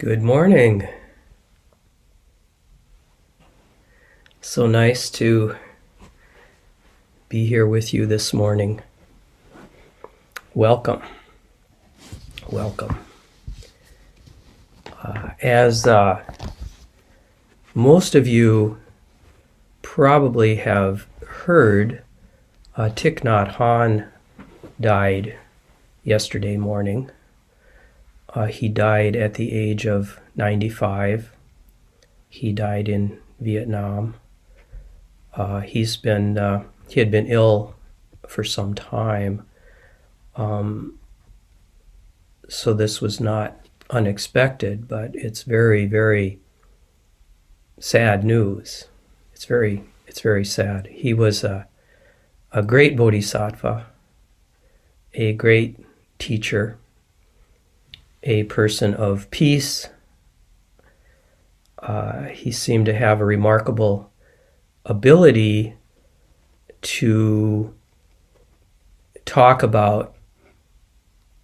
Good morning. So nice to be here with you this morning. Welcome. Welcome. Uh, as uh, most of you probably have heard, uh, Thich Nhat Hanh died yesterday morning. Uh, he died at the age of 95. He died in Vietnam. Uh, he's been uh, he had been ill for some time, um, so this was not unexpected. But it's very very sad news. It's very it's very sad. He was a a great bodhisattva, a great teacher a person of peace. Uh, he seemed to have a remarkable ability to talk about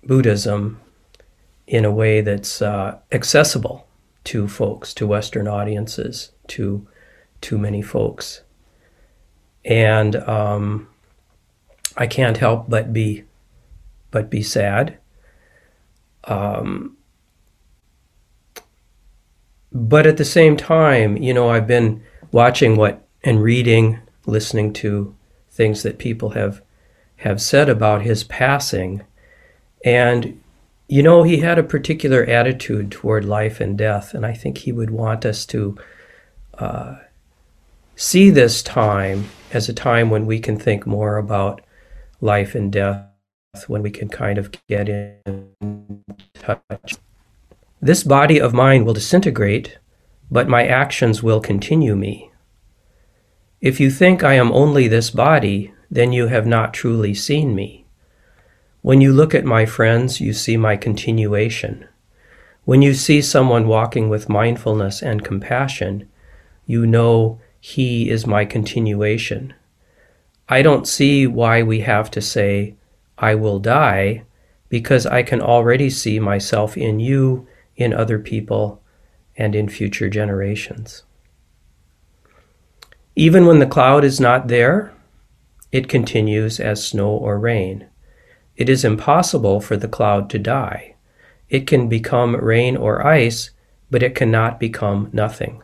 Buddhism in a way that's uh, accessible to folks, to Western audiences, to too many folks. And um, I can't help but be but be sad um, but at the same time, you know, I've been watching what and reading, listening to things that people have have said about his passing, and you know, he had a particular attitude toward life and death, and I think he would want us to uh, see this time as a time when we can think more about life and death, when we can kind of get in touch. This body of mine will disintegrate, but my actions will continue me. If you think I am only this body, then you have not truly seen me. When you look at my friends, you see my continuation. When you see someone walking with mindfulness and compassion, you know he is my continuation. I don't see why we have to say, I will die, because I can already see myself in you, in other people, and in future generations. Even when the cloud is not there, it continues as snow or rain. It is impossible for the cloud to die. It can become rain or ice, but it cannot become nothing.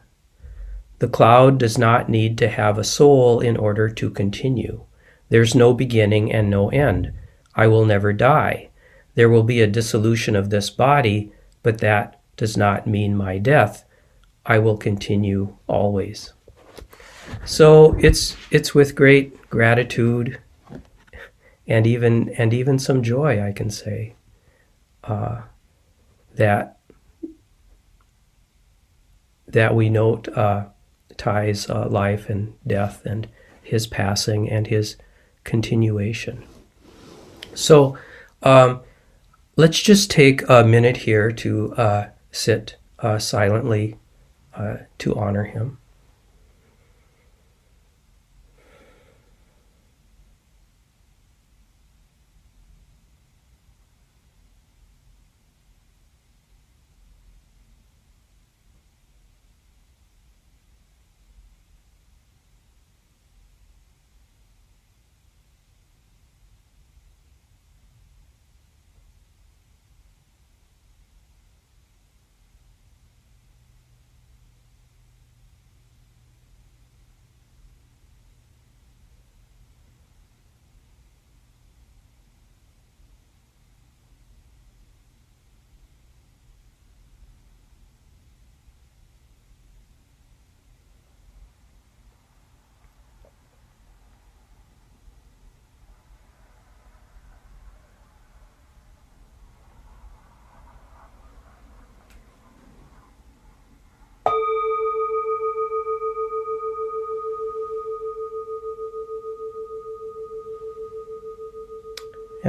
The cloud does not need to have a soul in order to continue. There's no beginning and no end. I will never die. There will be a dissolution of this body, but that does not mean my death. I will continue always. So it's it's with great gratitude and even and even some joy, I can say, uh, that that we note uh, Thay's uh, life and death and his passing and his continuation. So. Um, let's just take a minute here to uh, sit uh, silently uh, to honor him.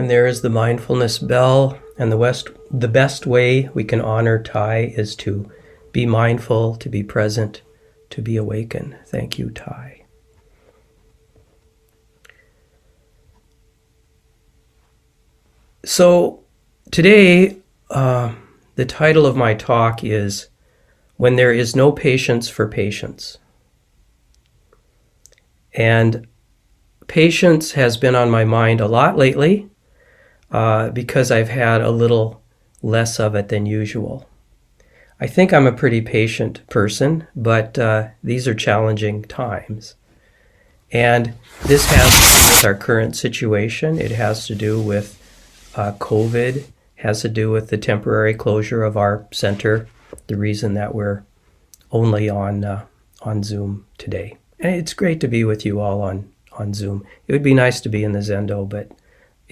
And there is the mindfulness bell. And the west, the best way we can honor Thay is to be mindful, to be present, to be awakened. Thank you, Thay. So today, uh, the title of my talk is When There Is No Patience for Patience. And patience has been on my mind a lot lately uh, because I've had a little less of it than usual. I think I'm a pretty patient person, but uh, these are challenging times. And this has to do with our current situation. It has to do with uh, COVID, has to do with the temporary closure of our center, the reason that we're only on uh, on Zoom today. And it's great to be with you all on on Zoom. It would be nice to be in the Zendo, but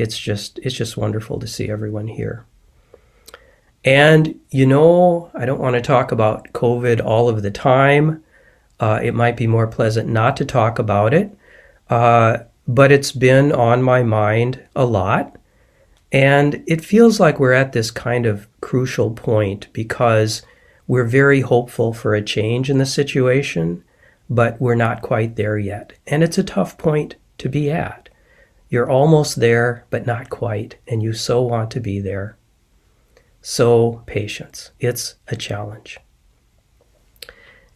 it's just it's just wonderful to see everyone here. And you know, I don't want to talk about COVID all of the time. Uh, it might be more pleasant not to talk about it, uh, but it's been on my mind a lot. And it feels like we're at this kind of crucial point because we're very hopeful for a change in the situation, but we're not quite there yet. And it's a tough point to be at. You're almost there, but not quite, and you so want to be there. So, patience. It's a challenge.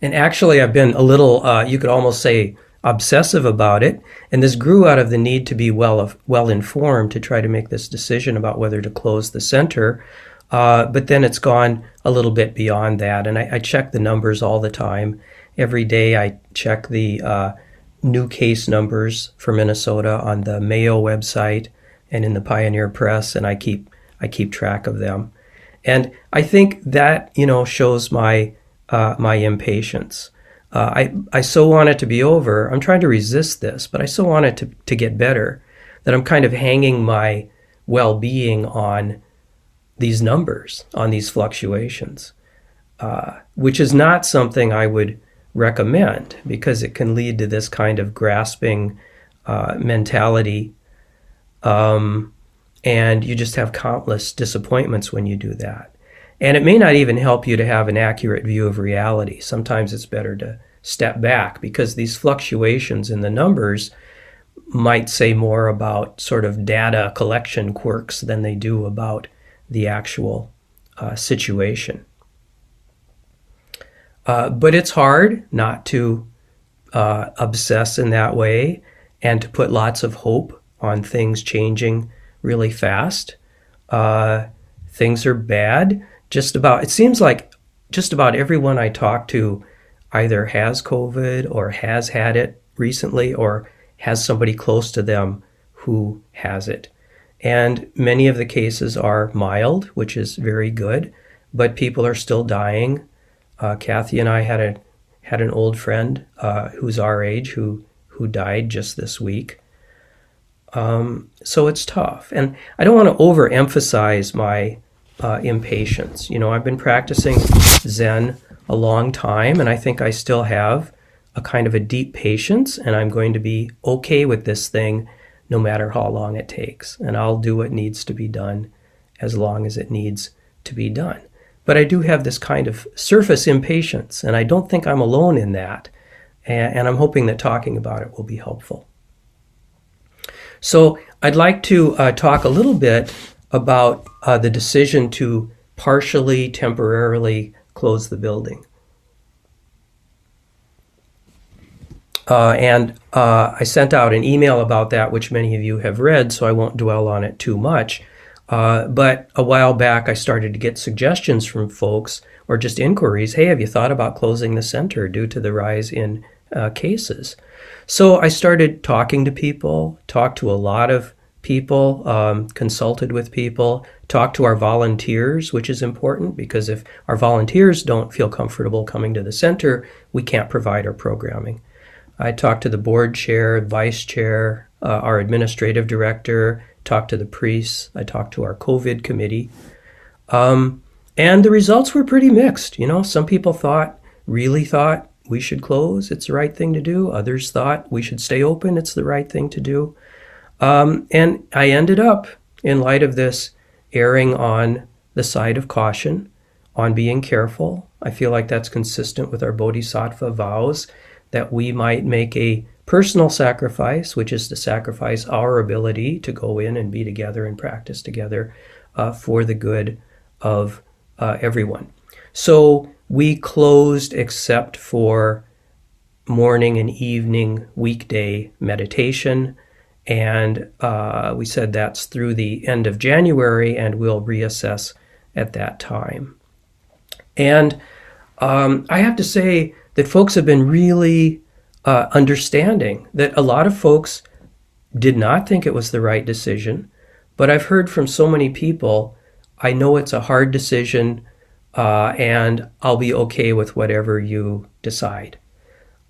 And actually, I've been a little, uh, you could almost say, obsessive about it. And this grew out of the need to be well, well informed to try to make this decision about whether to close the center. Uh, but then it's gone a little bit beyond that. And I, I, check the numbers all the time. Every day I check the uh, new case numbers for Minnesota on the Mayo website and in the Pioneer Press, and I keep I keep track of them. And I think that, you know, shows my, uh, my impatience. Uh, I, I so want it to be over. I'm trying to resist this, but I so want it to, to get better that I'm kind of hanging my well being on these numbers, on these fluctuations, uh, which is not something I would recommend because it can lead to this kind of grasping uh, mentality. Um, and you just have countless disappointments when you do that. And it may not even help you to have an accurate view of reality. Sometimes it's better to step back because these fluctuations in the numbers might say more about sort of data collection quirks than they do about the actual uh, situation. Uh, but it's hard not to uh, obsess in that way and to put lots of hope on things changing really fast. Uh, things are bad. Just about, it seems like just about everyone I talk to either has COVID or has had it recently or has somebody close to them who has it. And many of the cases are mild, which is very good, but people are still dying. Uh, Kathy and I had a had an old friend uh, who's our age who who died just this week. Um, so it's tough. And I don't want to overemphasize my uh, impatience. You know, I've been practicing Zen a long time, and I think I still have a kind of a deep patience, and I'm going to be okay with this thing no matter how long it takes. And I'll do what needs to be done as long as it needs to be done. But I do have this kind of surface impatience, and I don't think I'm alone in that. And, I'm hoping that talking about it will be helpful. So I'd like to uh, talk a little bit about uh, the decision to partially, temporarily close the building. Uh, and uh, I sent out an email about that, which many of you have read, so I won't dwell on it too much. Uh, but a while back, I started to get suggestions from folks or just inquiries hey, have you thought about closing the center due to the rise in uh, cases? So I started talking to people, talked to a lot of people, um, consulted with people, talked to our volunteers, which is important because if our volunteers don't feel comfortable coming to the center, we can't provide our programming. I talked to the board chair, vice chair, uh, our administrative director, talked to the priests, I talked to our COVID committee. Um, and the results were pretty mixed. You know, some people thought, really thought, we should close, it's the right thing to do. Others thought we should stay open, it's the right thing to do. Um, and I ended up, in light of this, erring on the side of caution, on being careful. I feel like that's consistent with our Bodhisattva vows that we might make a personal sacrifice, which is to sacrifice our ability to go in and be together and practice together uh, for the good of uh, everyone. So we closed except for morning and evening weekday meditation. And uh, we said that's through the end of January, and we'll reassess at that time. And um, I have to say that folks have been really uh, understanding that a lot of folks did not think it was the right decision. But I've heard from so many people, I know it's a hard decision, uh, and I'll be okay with whatever you decide.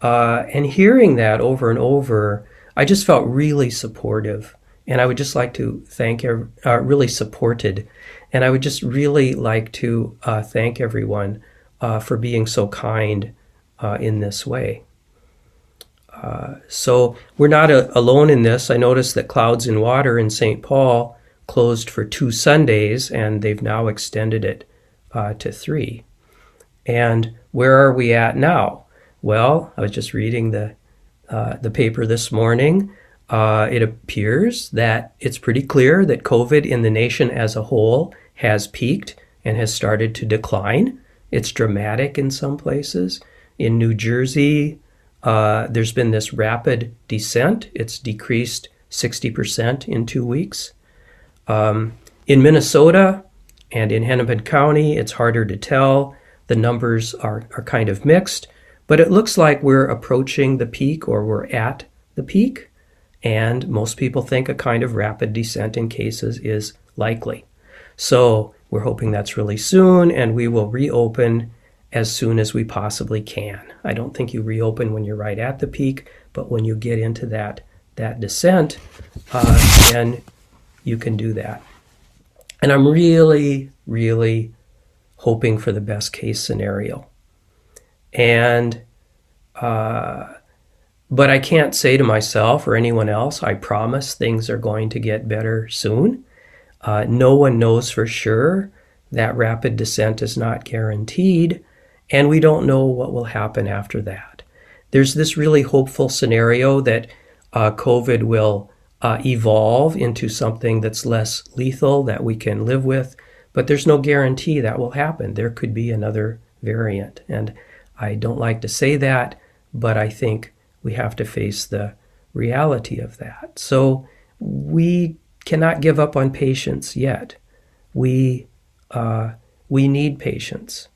Uh, and hearing that over and over, I just felt really supportive. And I would just like to thank, uh, really supported. And I would just really like to uh, thank everyone uh, for being so kind uh, in this way. Uh, so we're not a, alone in this. I noticed that Clouds and Water in St. Paul closed for two Sundays, and they've now extended it uh, to three. And where are we at now? Well, I was just reading the uh, the paper this morning. Uh, it appears that it's pretty clear that COVID in the nation as a whole has peaked and has started to decline. It's dramatic in some places. In New Jersey, uh, there's been this rapid descent. It's decreased 60% in two weeks. Um, in Minnesota and in Hennepin County, it's harder to tell. The numbers are, are kind of mixed, but it looks like we're approaching the peak or we're at the peak. And most people think a kind of rapid descent in cases is likely. So we're hoping that's really soon, and we will reopen as soon as we possibly can. I don't think you reopen when you're right at the peak, but when you get into that that descent, uh, then you can do that. And I'm really, really hoping for the best case scenario. And uh, but I can't say to myself or anyone else, I promise things are going to get better soon. Uh, no one knows for sure. That rapid descent is not guaranteed and we don't know what will happen after that. There's this really hopeful scenario that uh, COVID will uh, evolve into something that's less lethal that we can live with, but there's no guarantee that will happen. There could be another variant. And I don't like to say that, but I think we have to face the reality of that. So we cannot give up on patience yet. We, uh, we need patience.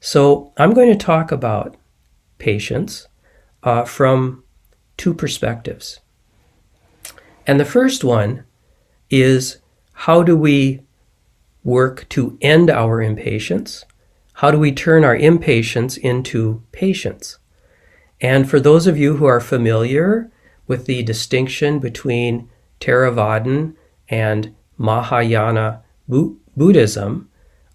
So I'm going to talk about patience uh, from two perspectives. And the first one is how do we work to end our impatience? How do we turn our impatience into patience? And for those of you who are familiar with the distinction between Theravadan and Mahayana Buddhism,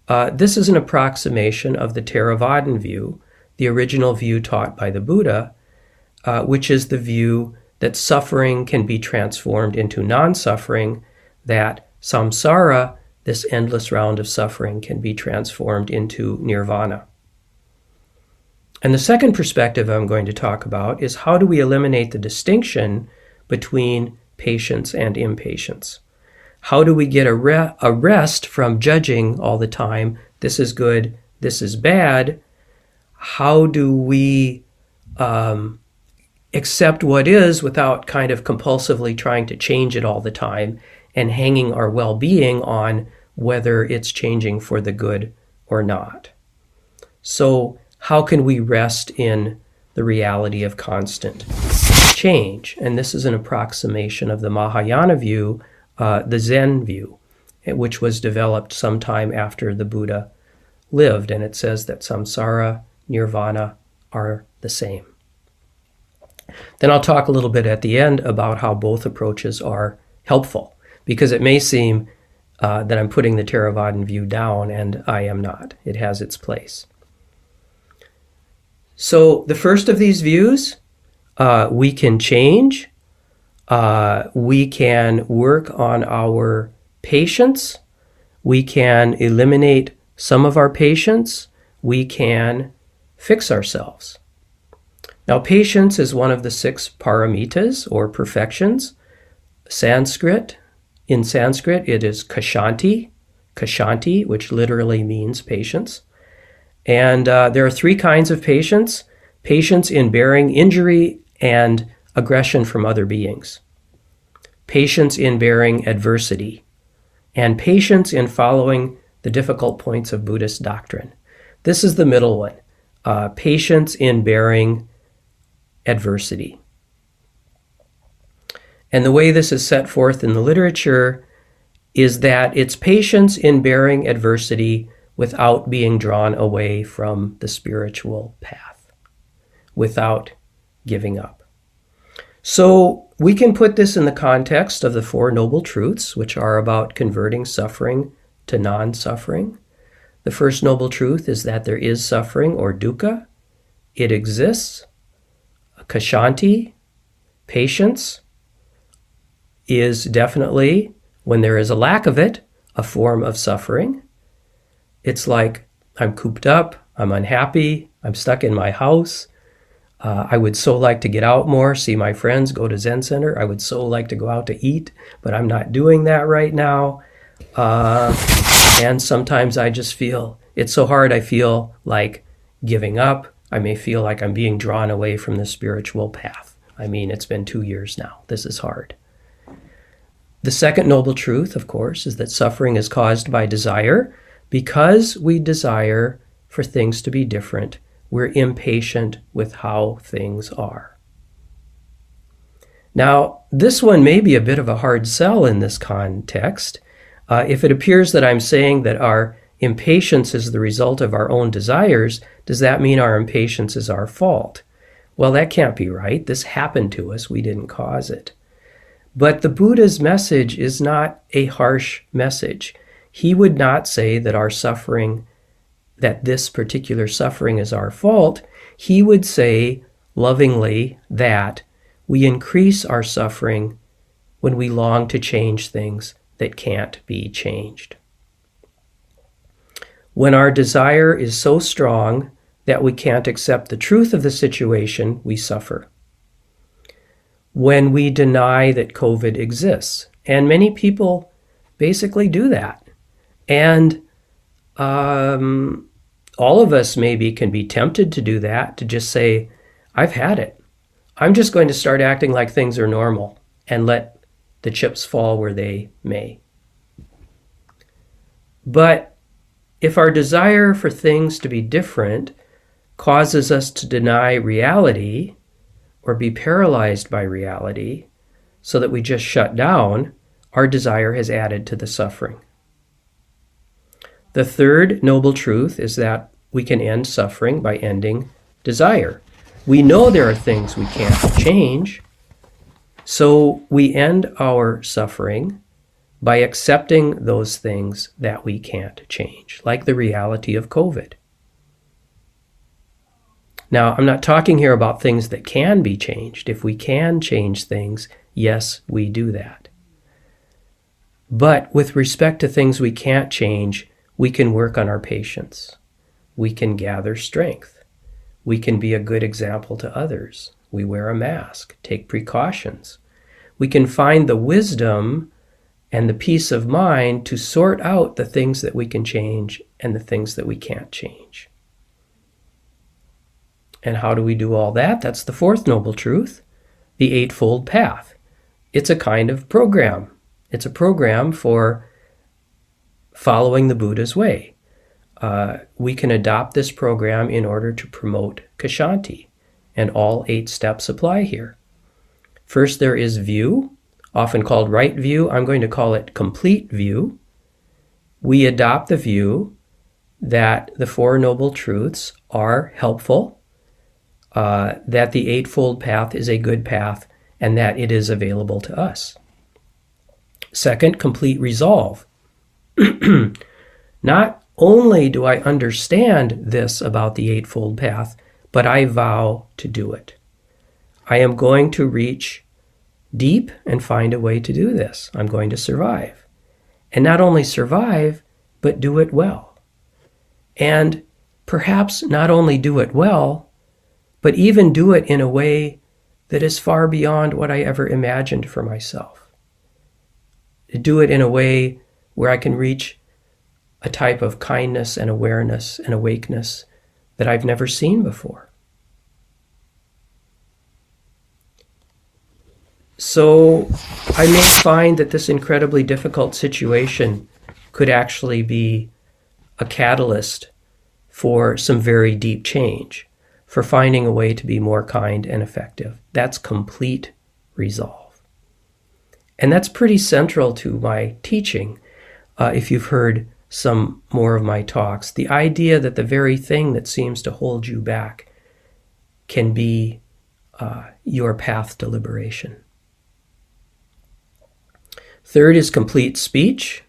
uh, this is an approximation of the Theravadan view, the original view taught by the Buddha, uh, which is the view that suffering can be transformed into non suffering, that samsara, this endless round of suffering, can be transformed into nirvana. And the second perspective I'm going to talk about is how do we eliminate the distinction between patience and impatience? How do we get a, re- a rest from judging all the time? This is good, this is bad. How do we um, accept what is without kind of compulsively trying to change it all the time and hanging our well being on whether it's changing for the good or not? So, how can we rest in the reality of constant change? And this is an approximation of the Mahayana view uh, the Zen view, which was developed sometime after the Buddha lived. And it says that samsara, nirvana are the same. Then I'll talk a little bit at the end about how both approaches are helpful, because it may seem uh, that I'm putting the Theravadan view down, and I am not. It has its place. So, the first of these views, uh, we can change uh, we can work on our patience. We can eliminate some of our patience. We can fix ourselves. Now, patience is one of the six paramitas or perfections. Sanskrit, in Sanskrit, it is kshanti, kshanti, which literally means patience. And uh, there are three kinds of patience patience in bearing injury and aggression from other beings, patience in bearing adversity, and patience in following the difficult points of Buddhist doctrine. This is the middle one uh, patience in bearing adversity. And the way this is set forth in the literature is that it's patience in bearing adversity without being drawn away from the spiritual path, without giving up. So we can put this in the context of the Four Noble Truths, which are about converting suffering to non suffering. The first noble truth is that there is suffering or dukkha, it exists. Kshanti, patience, is definitely, when there is a lack of it, a form of suffering. It's like I'm cooped up, I'm unhappy, I'm stuck in my house. Uh, I would so like to get out more, see my friends, go to Zen Center. I would so like to go out to eat, but I'm not doing that right now. Uh, and sometimes I just feel it's so hard, I feel like giving up. I may feel like I'm being drawn away from the spiritual path. I mean, it's been two years now. This is hard. The second noble truth, of course, is that suffering is caused by desire. Because we desire for things to be different, we're impatient with how things are. Now, this one may be a bit of a hard sell in this context. Uh, if it appears that I'm saying that our impatience is the result of our own desires, does that mean our impatience is our fault? Well, that can't be right. This happened to us, we didn't cause it. But the Buddha's message is not a harsh message. He would not say that our suffering, that this particular suffering is our fault. He would say lovingly that we increase our suffering when we long to change things that can't be changed. When our desire is so strong that we can't accept the truth of the situation, we suffer. When we deny that COVID exists, and many people basically do that. And um, all of us maybe can be tempted to do that, to just say, I've had it. I'm just going to start acting like things are normal and let the chips fall where they may. But if our desire for things to be different causes us to deny reality or be paralyzed by reality so that we just shut down, our desire has added to the suffering. The third noble truth is that we can end suffering by ending desire. We know there are things we can't change, so we end our suffering by accepting those things that we can't change, like the reality of COVID. Now, I'm not talking here about things that can be changed. If we can change things, yes, we do that. But with respect to things we can't change, we can work on our patience. We can gather strength. We can be a good example to others. We wear a mask, take precautions. We can find the wisdom and the peace of mind to sort out the things that we can change and the things that we can't change. And how do we do all that? That's the fourth noble truth the Eightfold Path. It's a kind of program, it's a program for following the Buddha's way uh, we can adopt this program in order to promote Kshanti, and all eight steps apply here. First, there is view, often called right view. I'm going to call it complete view. We adopt the view that the Four Noble Truths are helpful, uh, that the Eightfold Path is a good path, and that it is available to us. Second, complete resolve. Not only do I understand this about the Eightfold Path, but I vow to do it. I am going to reach deep and find a way to do this. I'm going to survive. And not only survive, but do it well. And perhaps not only do it well, but even do it in a way that is far beyond what I ever imagined for myself. Do it in a way where I can reach a type of kindness and awareness and awakeness that I've never seen before. So I may find that this incredibly difficult situation could actually be a catalyst for some very deep change, for finding a way to be more kind and effective. That's complete resolve. And that's pretty central to my teaching. Uh, if you've heard some more of my talks, the idea that the very thing that seems to hold you back can be uh, your path to liberation. Third is complete speech.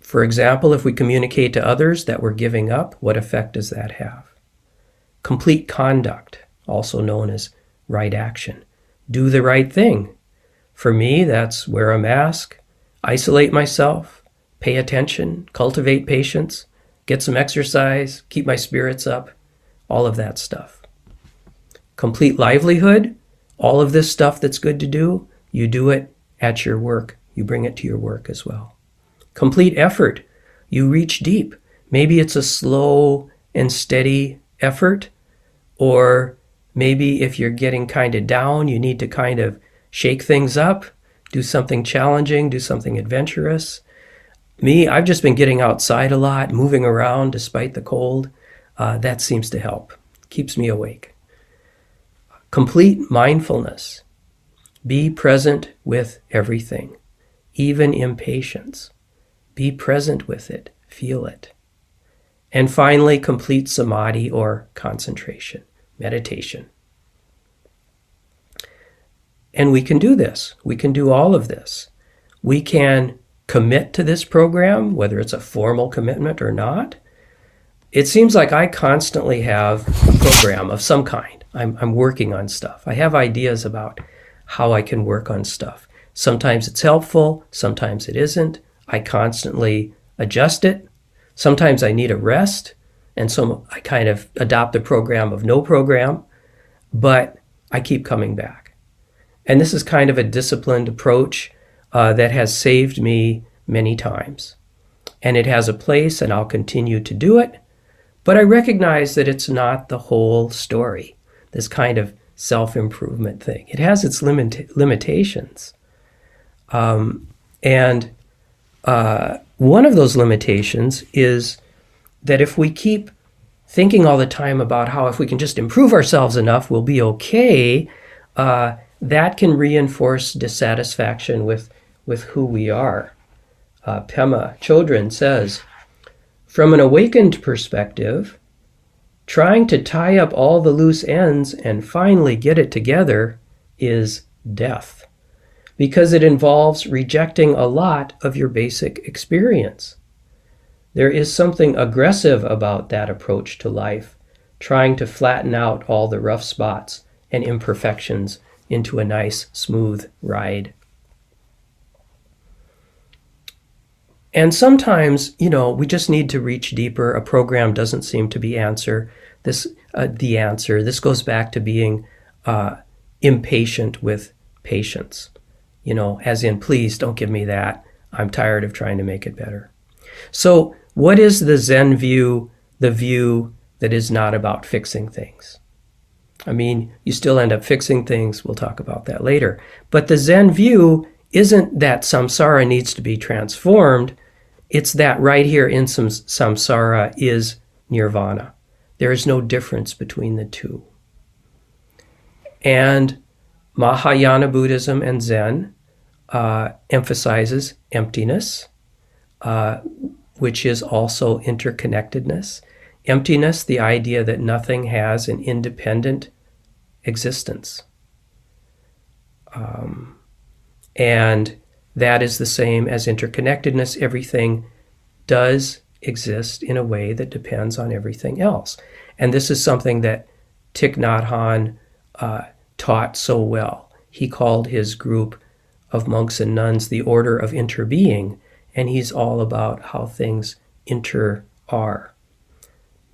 For example, if we communicate to others that we're giving up, what effect does that have? Complete conduct, also known as right action. Do the right thing. For me, that's wear a mask, isolate myself, pay attention, cultivate patience, get some exercise, keep my spirits up, all of that stuff. Complete livelihood, all of this stuff that's good to do, you do it at your work you bring it to your work as well. Complete effort, you reach deep. Maybe it's a slow and steady effort, or maybe if you're getting kind of down, you need to kind of shake things up, do something challenging, do something adventurous. Me, I've just been getting outside a lot, moving around despite the cold. Uh, that seems to help, keeps me awake. Complete mindfulness. Be present with everything even impatience. Be present with it, feel it. And finally, complete samadhi or concentration, meditation. And we can do this. We can do all of this. We can commit to this program, whether it's a formal commitment or not. It seems like I constantly have a program of some kind. I'm, I'm working on stuff. I have ideas about how I can work on stuff. Sometimes it's helpful, sometimes it isn't. I constantly adjust it. Sometimes I need a rest, and so I kind of adopt the program of no program, but I keep coming back. And this is kind of a disciplined approach uh, that has saved me many times. And it has a place, and I'll continue to do it. But I recognize that it's not the whole story, this kind of self improvement thing. It has its limit- limitations. Um, and uh, one of those limitations is that if we keep thinking all the time about how if we can just improve ourselves enough, we'll be okay, uh, that can reinforce dissatisfaction with, with who we are. Uh, Pema Chodron says, from an awakened perspective, trying to tie up all the loose ends and finally get it together is death because it involves rejecting a lot of your basic experience. There is something aggressive about that approach to life, trying to flatten out all the rough spots and imperfections into a nice, smooth ride. And sometimes, you know, we just need to reach deeper. A program doesn't seem to be answer this uh, the answer. This goes back to being uh, impatient with patience you know, as in, please don't give me that. I'm tired of trying to make it better. So, what is the Zen view, the view that is not about fixing things? I mean, you still end up fixing things. We'll talk about that later. But the Zen view isn't that samsara needs to be transformed. It's that right here in samsara is nirvana. There is no difference between the two. And Mahayana Buddhism and Zen uh, emphasizes emptiness, uh, which is also interconnectedness. Emptiness, the idea that nothing has an independent existence. Um, and that is the same as interconnectedness. Everything does exist in a way that depends on everything else. And this is something that Thich Nhat Hanh uh, taught so well. He called his group of monks and nuns the order of interbeing, and he's all about how things inter are.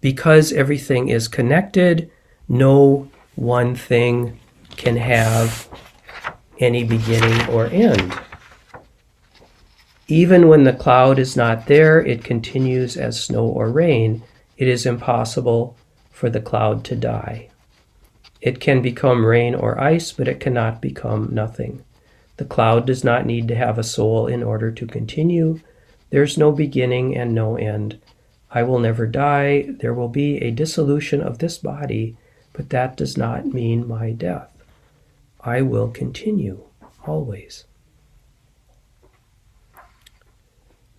Because everything is connected, no one thing can have any beginning or end. Even when the cloud is not there, it continues as snow or rain. It is impossible for the cloud to die. It can become rain or ice, but it cannot become nothing. The cloud does not need to have a soul in order to continue. There's no beginning and no end. I will never die. There will be a dissolution of this body, but that does not mean my death. I will continue always.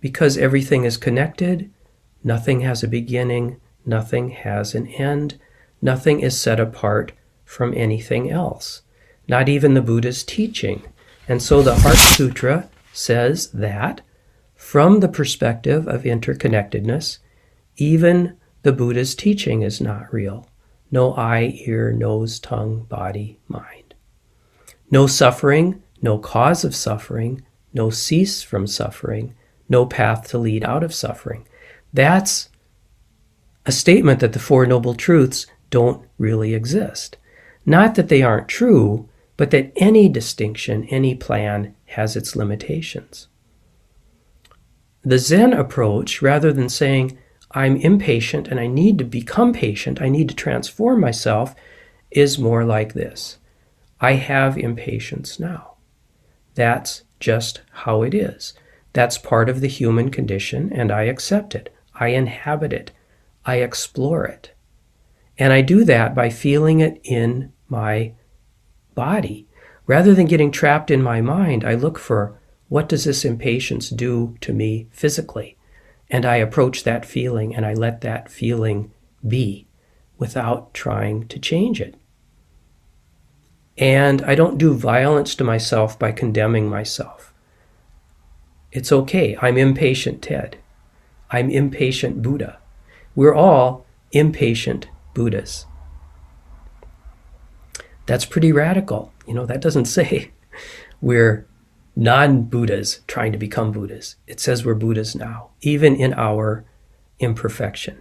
Because everything is connected, nothing has a beginning, nothing has an end, nothing is set apart from anything else, not even the Buddha's teaching. And so the Heart Sutra says that from the perspective of interconnectedness, even the Buddha's teaching is not real. No eye, ear, nose, tongue, body, mind. No suffering, no cause of suffering, no cease from suffering, no path to lead out of suffering. That's a statement that the Four Noble Truths don't really exist. Not that they aren't true, but that any distinction, any plan has its limitations. The Zen approach, rather than saying, I'm impatient and I need to become patient, I need to transform myself, is more like this I have impatience now. That's just how it is. That's part of the human condition, and I accept it. I inhabit it. I explore it. And I do that by feeling it in my body. Rather than getting trapped in my mind, I look for what does this impatience do to me physically? And I approach that feeling and I let that feeling be without trying to change it. And I don't do violence to myself by condemning myself. It's okay. I'm impatient Ted. I'm impatient Buddha. We're all impatient Buddhas. That's pretty radical. You know, that doesn't say we're non Buddhas trying to become Buddhas. It says we're Buddhas now, even in our imperfection.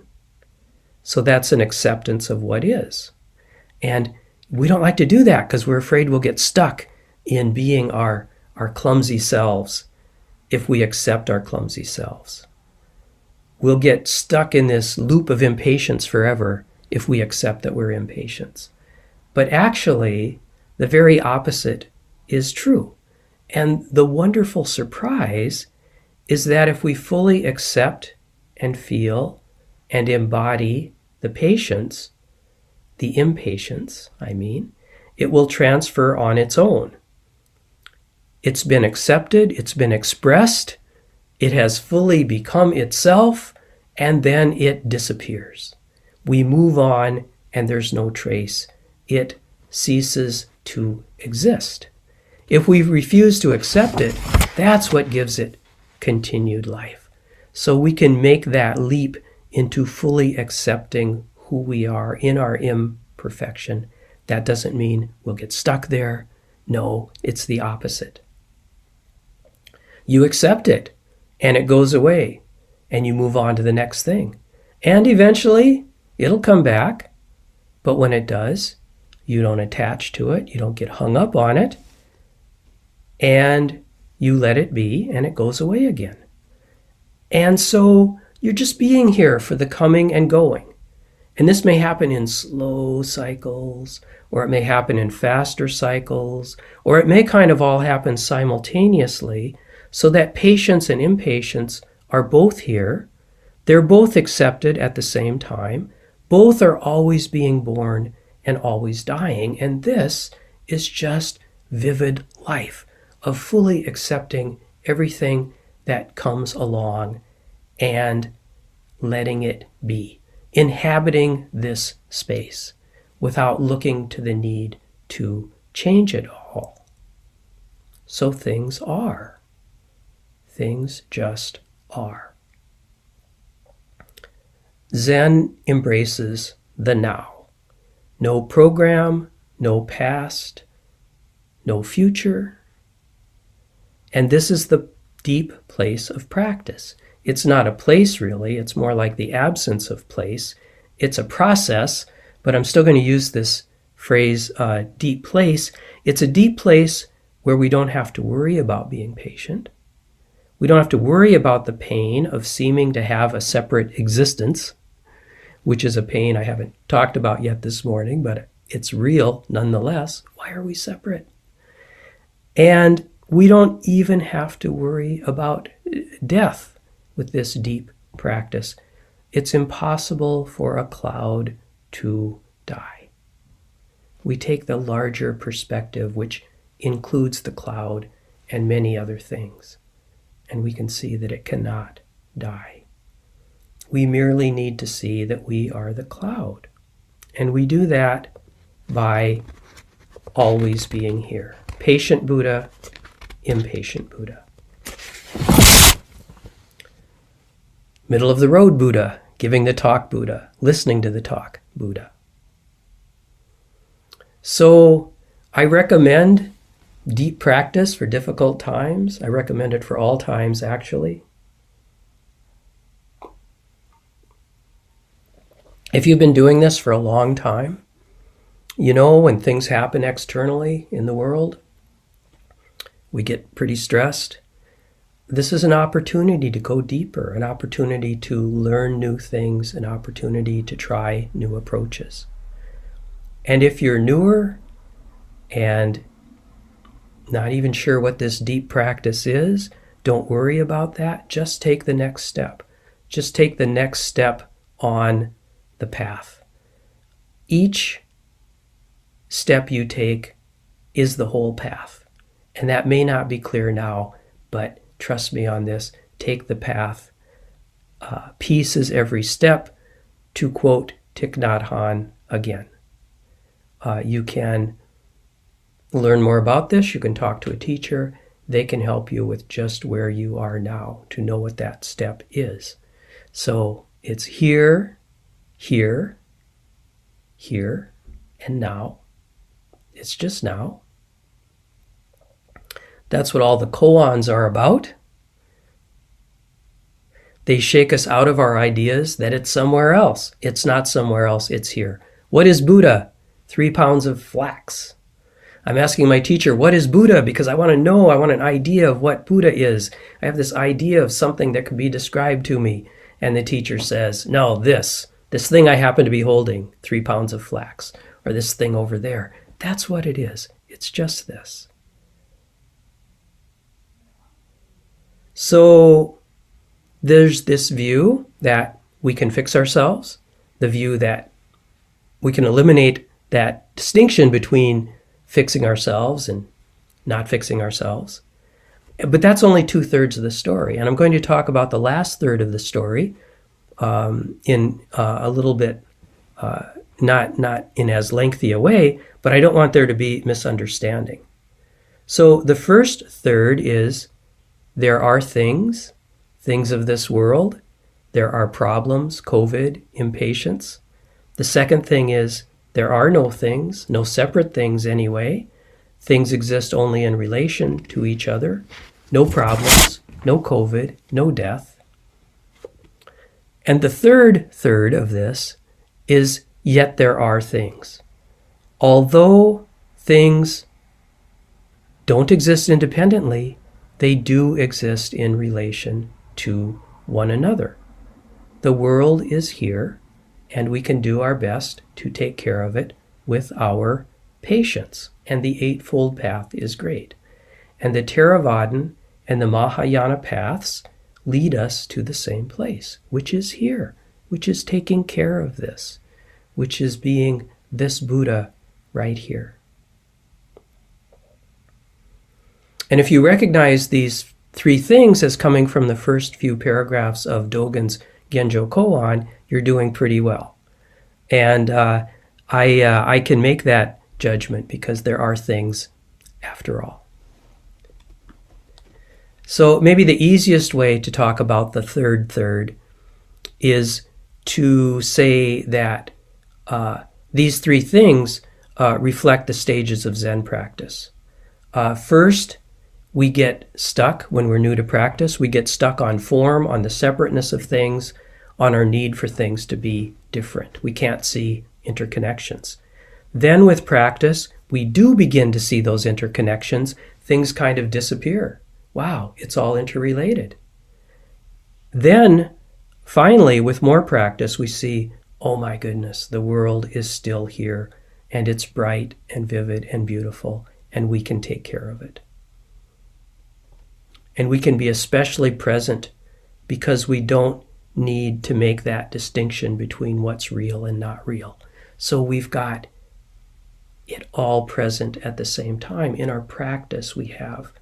So that's an acceptance of what is. And we don't like to do that because we're afraid we'll get stuck in being our, our clumsy selves if we accept our clumsy selves. We'll get stuck in this loop of impatience forever if we accept that we're impatient. But actually, the very opposite is true. And the wonderful surprise is that if we fully accept and feel and embody the patience, the impatience, I mean, it will transfer on its own. It's been accepted, it's been expressed, it has fully become itself, and then it disappears. We move on, and there's no trace it ceases to exist. If we refuse to accept it, that's what gives it continued life. So we can make that leap into fully accepting who we are in our imperfection. That doesn't mean we'll get stuck there. No, it's the opposite. You accept it, and it goes away, and you move on to the next thing. And eventually, it'll come back. But when it does, you don't attach to it, you don't get hung up on it, and you let it be, and it goes away again. And so you're just being here for the coming and going. And this may happen in slow cycles, or it may happen in faster cycles, or it may kind of all happen simultaneously, so that patience and impatience are both here. They're both accepted at the same time. Both are always being born and always dying. And this is just vivid life of fully accepting everything that comes along and letting it be, inhabiting this space without looking to the need to change it all. So things are. Things just are. Zen embraces the now. No program, no past, no future. And this is the deep place of practice. It's not a place, really. It's more like the absence of place. It's a process, but I'm still going to use this phrase, uh, deep place. It's a deep place where we don't have to worry about being patient. We don't have to worry about the pain of seeming to have a separate existence, which is a pain I haven't talked about yet this morning, but it's real nonetheless. Why are we separate? And we don't even have to worry about uh, death with this deep practice. It's impossible for a cloud to die. We take the larger perspective, which includes the cloud and many other things, and we can see that it cannot die. We merely need to see that we are the cloud. And we do that by always being here. Patient Buddha, impatient Buddha. Middle of the road Buddha, giving the talk Buddha, listening to the talk Buddha. So I recommend deep practice for difficult times. I recommend it for all times, actually. If you've been doing this for a long time, you know, when things happen externally in the world, we get pretty stressed. This is an opportunity to go deeper, an opportunity to learn new things, an opportunity to try new approaches. And if you're newer and not even sure what this deep practice is, don't worry about that. Just take the next step. Just take the next step on the path. Each step you take is the whole path. And that may not be clear now, but trust me on this. Take the path. Uh, peace is every step, to quote Thich Nhat Hanh again. Uh, you can learn more about this. You can talk to a teacher. They can help you with just where you are now to know what that step is. So it's here, here, here, and now. It's just now. That's what all the koans are about. They shake us out of our ideas that it's somewhere else. It's not somewhere else, it's here. What is Buddha? Three pounds of flax. I'm asking my teacher, what is Buddha? Because I want to know, I want an idea of what Buddha is. I have this idea of something that could be described to me. And the teacher says, no, this, this thing I happen to be holding, three pounds of flax, or this thing over there. That's what it is. It's just this. So there's this view that we can fix ourselves, the view that we can eliminate that distinction between fixing ourselves and not fixing ourselves. But that's only two thirds of the story. And I'm going to talk about the last third of the story um, in uh, a little bit, uh, not, not in as lengthy a way, but I don't want there to be misunderstanding. So the first third is there are things, things of this world. There are problems, COVID, impatience. The second thing is there are no things, no separate things anyway. Things exist only in relation to each other. No problems, no COVID, no death. And the third third of this is yet there are things although things don't exist independently, they do exist in relation to one another. The world is here, and we can do our best to take care of it with our patience. And the Eightfold Path is great. And the Theravadan and the Mahayana paths lead us to the same place, which is here, which is taking care of this, which is being this Buddha right here. And if you recognize these three things as coming from the first few paragraphs of Dogen's Genjo Koan, you're doing pretty well. And uh, I, uh, I can make that judgment because there are things after all. So maybe the easiest way to talk about the third third is to say that uh, these three things uh, reflect the stages of Zen practice. Uh, first, we get stuck when we're new to practice. We get stuck on form, on the separateness of things, on our need for things to be different. We can't see interconnections. Then, with practice, we do begin to see those interconnections. Things kind of disappear. wow, it's all interrelated. Then, finally, with more practice, we see, oh my goodness, the world is still here and it's bright and vivid and beautiful, and we can take care of it. And we can be especially present because we don't need to make that distinction between what's real and not real. So we've got it all present at the same time. In our practice, we have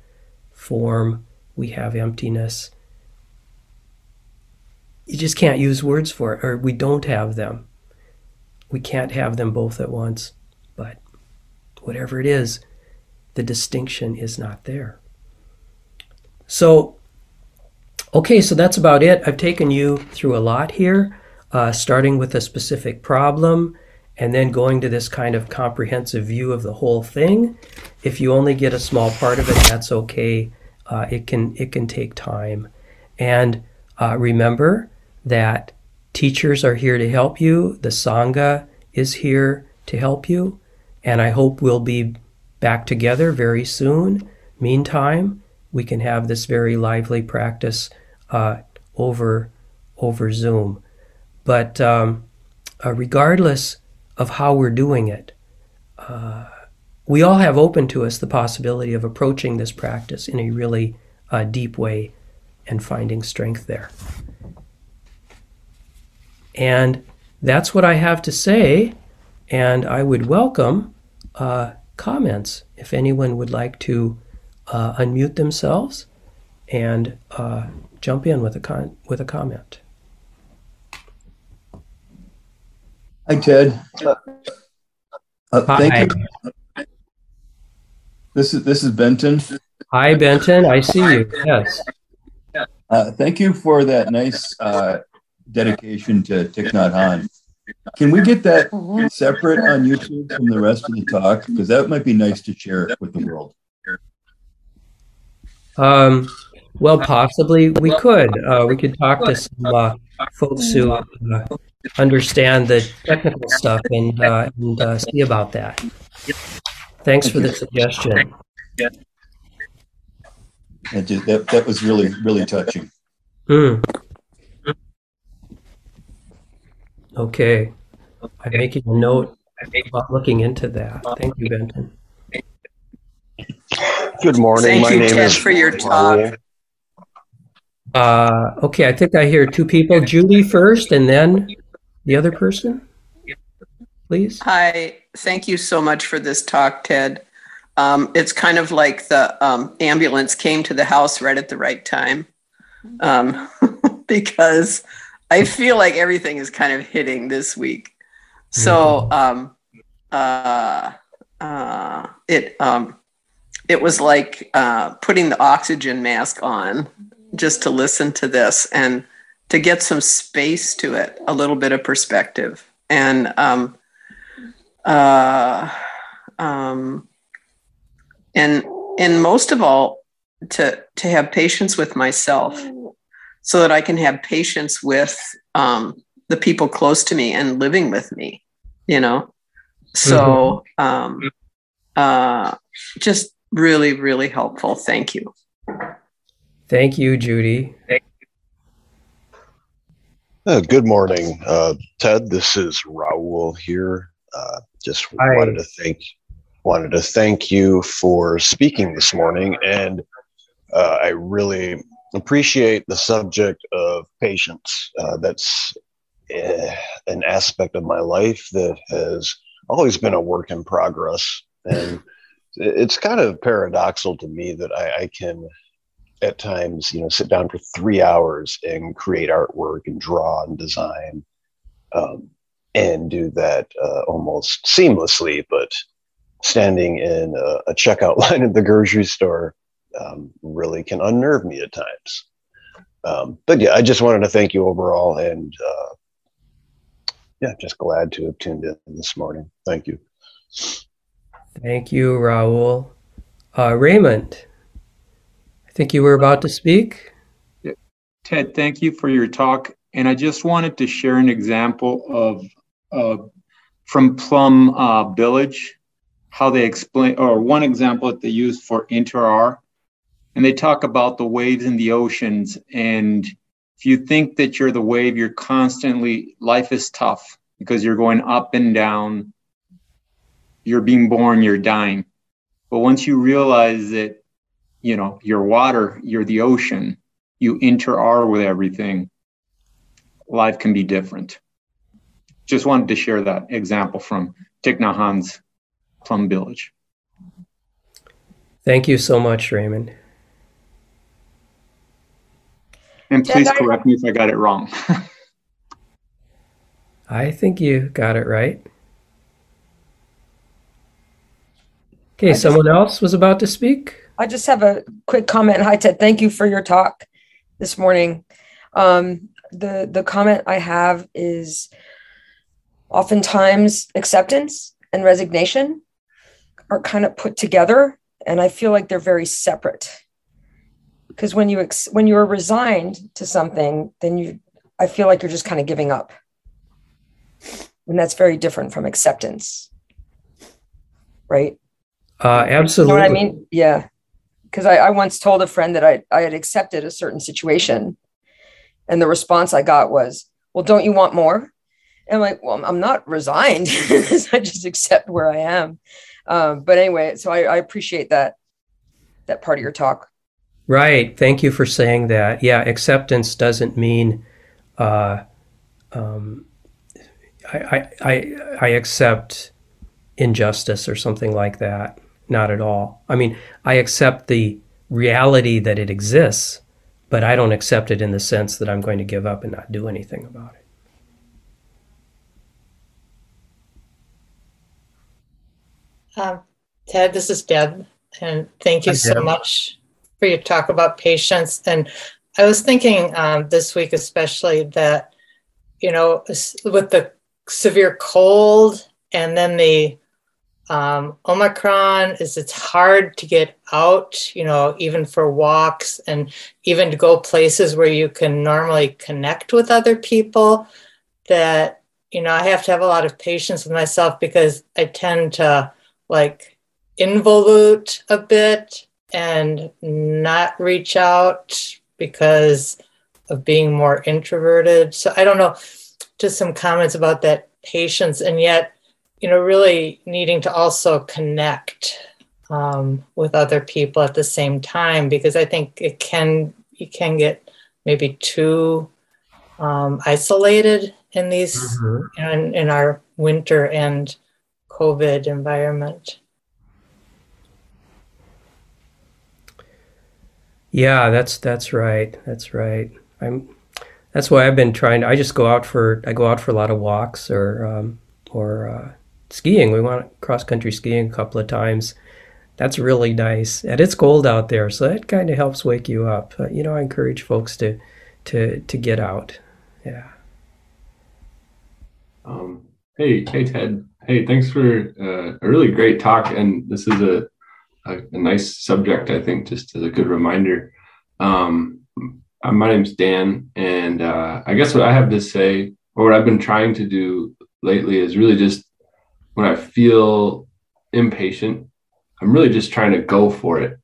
form, we have emptiness. You just can't use words for it, or we don't have them. We can't have them both at once. But whatever it is, the distinction is not there. So, okay, so that's about it. I've taken you through a lot here, uh, starting with a specific problem and then going to this kind of comprehensive view of the whole thing. If you only get a small part of it, that's okay. Uh, it can it can take time, and uh, remember that teachers are here to help you. The sangha is here to help you, and I hope we'll be back together very soon. Meantime, we can have this very lively practice uh, over over Zoom, but um, uh, regardless of how we're doing it. Uh, we all have open to us the possibility of approaching this practice in a really uh, deep way and finding strength there. And that's what I have to say. And I would welcome uh, comments if anyone would like to uh, unmute themselves and jump in with a con- with a comment. Hi, Ted. Uh, uh, Hi. Thank you. This is this is Benton. Hi, Benton. I see you. Yes. Uh, thank you for that nice uh, dedication to Thich Nhat Hanh. Can we get that separate on YouTube from the rest of the talk? Because that might be nice to share with the world. Um, well, possibly we could. Uh, we could talk to some uh, folks who uh, understand the technical stuff and, uh, and uh, see about that. Thanks for the suggestion. That, just, that, that was really, really touching. Mm. Okay. I'm making a note about looking into that. Thank you, Benton. Good morning. Thank My you, name Ted, is for your talk. Uh, okay, I think I hear two people. Julie first, and then the other person, please. Hi, thank you so much for this talk, Ted. Um, it's kind of like the um, ambulance came to the house right at the right time um, because I feel like everything is kind of hitting this week. So mm-hmm. um, uh, uh, it um, it was like uh, putting the oxygen mask on just to listen to this and to get some space to it, a little bit of perspective, and um, uh, um, and and most of all, to to have patience with myself, so that I can have patience with um, the people close to me and living with me. You know, so mm-hmm. um, uh, just really, really helpful. Thank you. Thank you, Judy. Uh, good morning, uh, Ted. This is Raul here. Uh, just Hi. wanted to thank wanted to thank you for speaking this morning, and uh, I really appreciate the subject of patience. Uh, that's uh, an aspect of my life that has always been a work in progress, and it's kind of paradoxical to me that I, I can at times, you know, sit down for three hours and create artwork and draw and design, um, and do that uh, almost seamlessly. But standing in a, a, checkout line at the grocery store um, really can unnerve me at times. Um, but yeah, I just wanted to thank you overall, and uh, yeah, just glad to have tuned in this morning. Thank you. Thank you, Raul. Uh, Raymond think you were about to speak. Ted, thank you for your talk. And I just wanted to share an example of uh, from Plum uh, Village, how they explain, or one example that they use for inter and they talk about the waves in the oceans. And if you think that you're the wave, you're constantly, life is tough because you're going up and down. You're being born, you're dying. But once you realize that, you know, you're water, you're the ocean, you inter are with everything, life can be different. Just wanted to share that example from Thich Nhat Hanh's Plum Village. Thank you so much, Raymond. And please correct me if I got it wrong. I think you got it right. Okay, just, someone else was about to speak. I just have a quick comment. Hi, Ted. Thank you for your talk this morning. Um, the the comment I have is oftentimes acceptance and resignation are kind of put together, and I feel like they're very separate. Because when you ex- when you are resigned to something, then you I feel like you're just kind of giving up, and that's very different from acceptance, right? Uh, absolutely. You know what I mean? Yeah. Because I, I once told a friend that I, I had accepted a certain situation. And the response I got was, Well, don't you want more? And I'm like, Well, I'm not resigned. I just accept where I am. Um, but anyway, so I, I appreciate that that part of your talk. Right. Thank you for saying that. Yeah, acceptance doesn't mean uh, um, I, I, I, I accept injustice or something like that. Not at all. I mean, I accept the reality that it exists, but I don't accept it in the sense that I'm going to give up and not do anything about it. Um, Ted, this is Deb, and thank you Hi, so much for your talk about patience. And I was thinking um, this week, especially that, you know, with the severe cold and then the um, Omicron is it's hard to get out, you know, even for walks and even to go places where you can normally connect with other people. That, you know, I have to have a lot of patience with myself because I tend to like involute a bit and not reach out because of being more introverted. So I don't know, just some comments about that patience. And yet, you know, really needing to also connect um, with other people at the same time because I think it can you can get maybe too um, isolated in these mm-hmm. you know, in, in our winter and COVID environment. Yeah, that's that's right. That's right. I'm. That's why I've been trying. To, I just go out for. I go out for a lot of walks or um, or uh, skiing. We went cross country skiing a couple of times. That's really nice, and it's cold out there, so that kind of helps wake you up. You know, I encourage folks to to to get out. Yeah. Um, hey, hey, Ted. Hey, thanks for uh, a really great talk, and this is a, a, a nice subject. I think just as a good reminder. Um, uh, my name's Dan, and uh, I guess what I have to say, or what I've been trying to do lately, is really just when I feel impatient, I'm really just trying to go for it.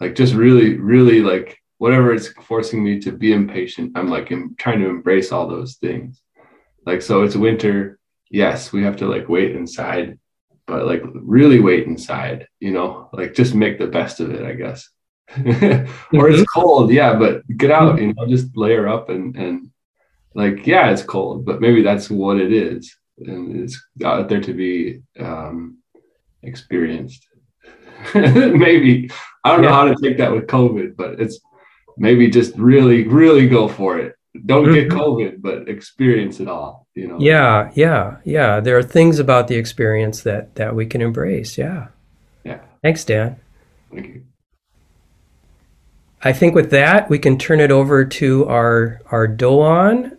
Like just really, really like whatever it's forcing me to be impatient, I'm like I'm trying to embrace all those things. Like so it's winter. Yes, we have to like wait inside, but like really wait inside, you know, like just make the best of it, I guess. or mm-hmm. it's cold, yeah, but get out, you know, just layer up and and like yeah, it's cold, but maybe that's what it is and it's out there to be um, experienced. maybe I don't yeah. know how to take that with COVID, but it's maybe just really, really go for it. Don't get mm-hmm. COVID, but experience it all. You know. Yeah, yeah, yeah. There are things about the experience that that we can embrace. Yeah. Yeah. Thanks, Dan. Thank you. I think with that, we can turn it over to our our Doan